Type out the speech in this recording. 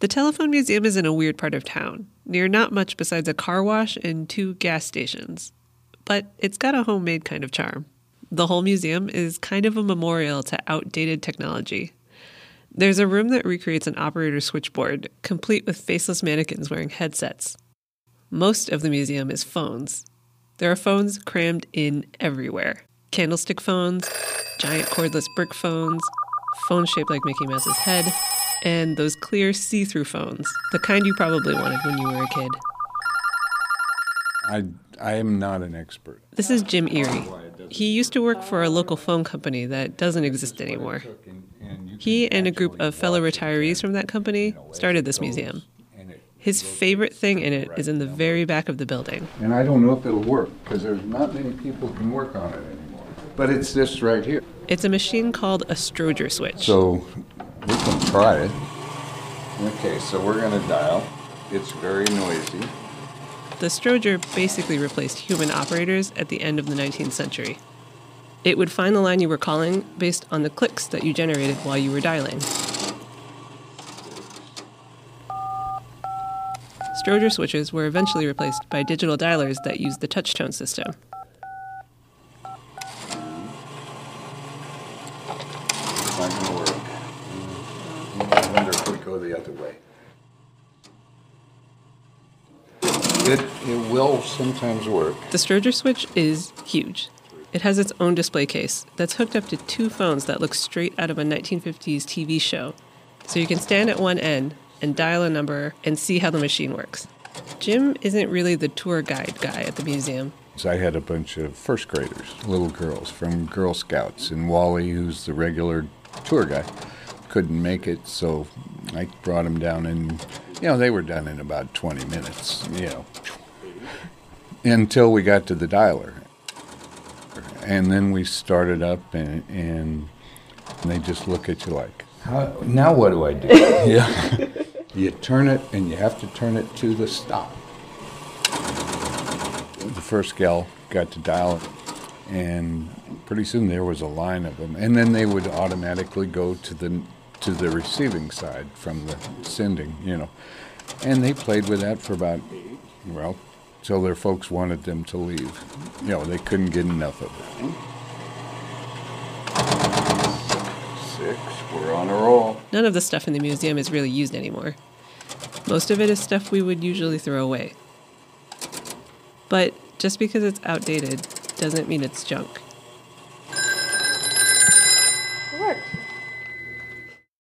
The Telephone Museum is in a weird part of town, near not much besides a car wash and two gas stations. But it's got a homemade kind of charm. The whole museum is kind of a memorial to outdated technology. There's a room that recreates an operator switchboard, complete with faceless mannequins wearing headsets. Most of the museum is phones. There are phones crammed in everywhere candlestick phones, giant cordless brick phones, phones shaped like Mickey Mouse's head, and those clear see through phones, the kind you probably wanted when you were a kid. I, I am not an expert. This is Jim Erie. He used to work for a local phone company that doesn't exist anymore. He and a group of fellow retirees from that company started this museum. His favorite thing in it is in the very back of the building. And I don't know if it'll work because there's not many people who can work on it anymore. But it's this right here. It's a machine called a Strowger switch. So we can try it. Okay, so we're going to dial. It's very noisy. The Strowger basically replaced human operators at the end of the 19th century. It would find the line you were calling based on the clicks that you generated while you were dialing. Strowger switches were eventually replaced by digital dialers that used the touchtone system. It's not going to work. I wonder if we go the other way. It, it will sometimes work. The Strowger switch is huge. It has its own display case that's hooked up to two phones that look straight out of a 1950s TV show. So you can stand at one end and dial a number and see how the machine works. Jim isn't really the tour guide guy at the museum. I had a bunch of first graders, little girls from Girl Scouts, and Wally, who's the regular tour guy, couldn't make it, so I brought them down, and you know they were done in about 20 minutes, you know, until we got to the dialer, and then we started up, and, and they just look at you like, How, now what do I do? yeah, you turn it, and you have to turn it to the stop. The first gal got to dial it, and pretty soon there was a line of them, and then they would automatically go to the to the receiving side from the sending, you know, and they played with that for about well till their folks wanted them to leave. You know, they couldn't get enough of it. Six, we're on a roll. None of the stuff in the museum is really used anymore. Most of it is stuff we would usually throw away. But just because it's outdated doesn't mean it's junk.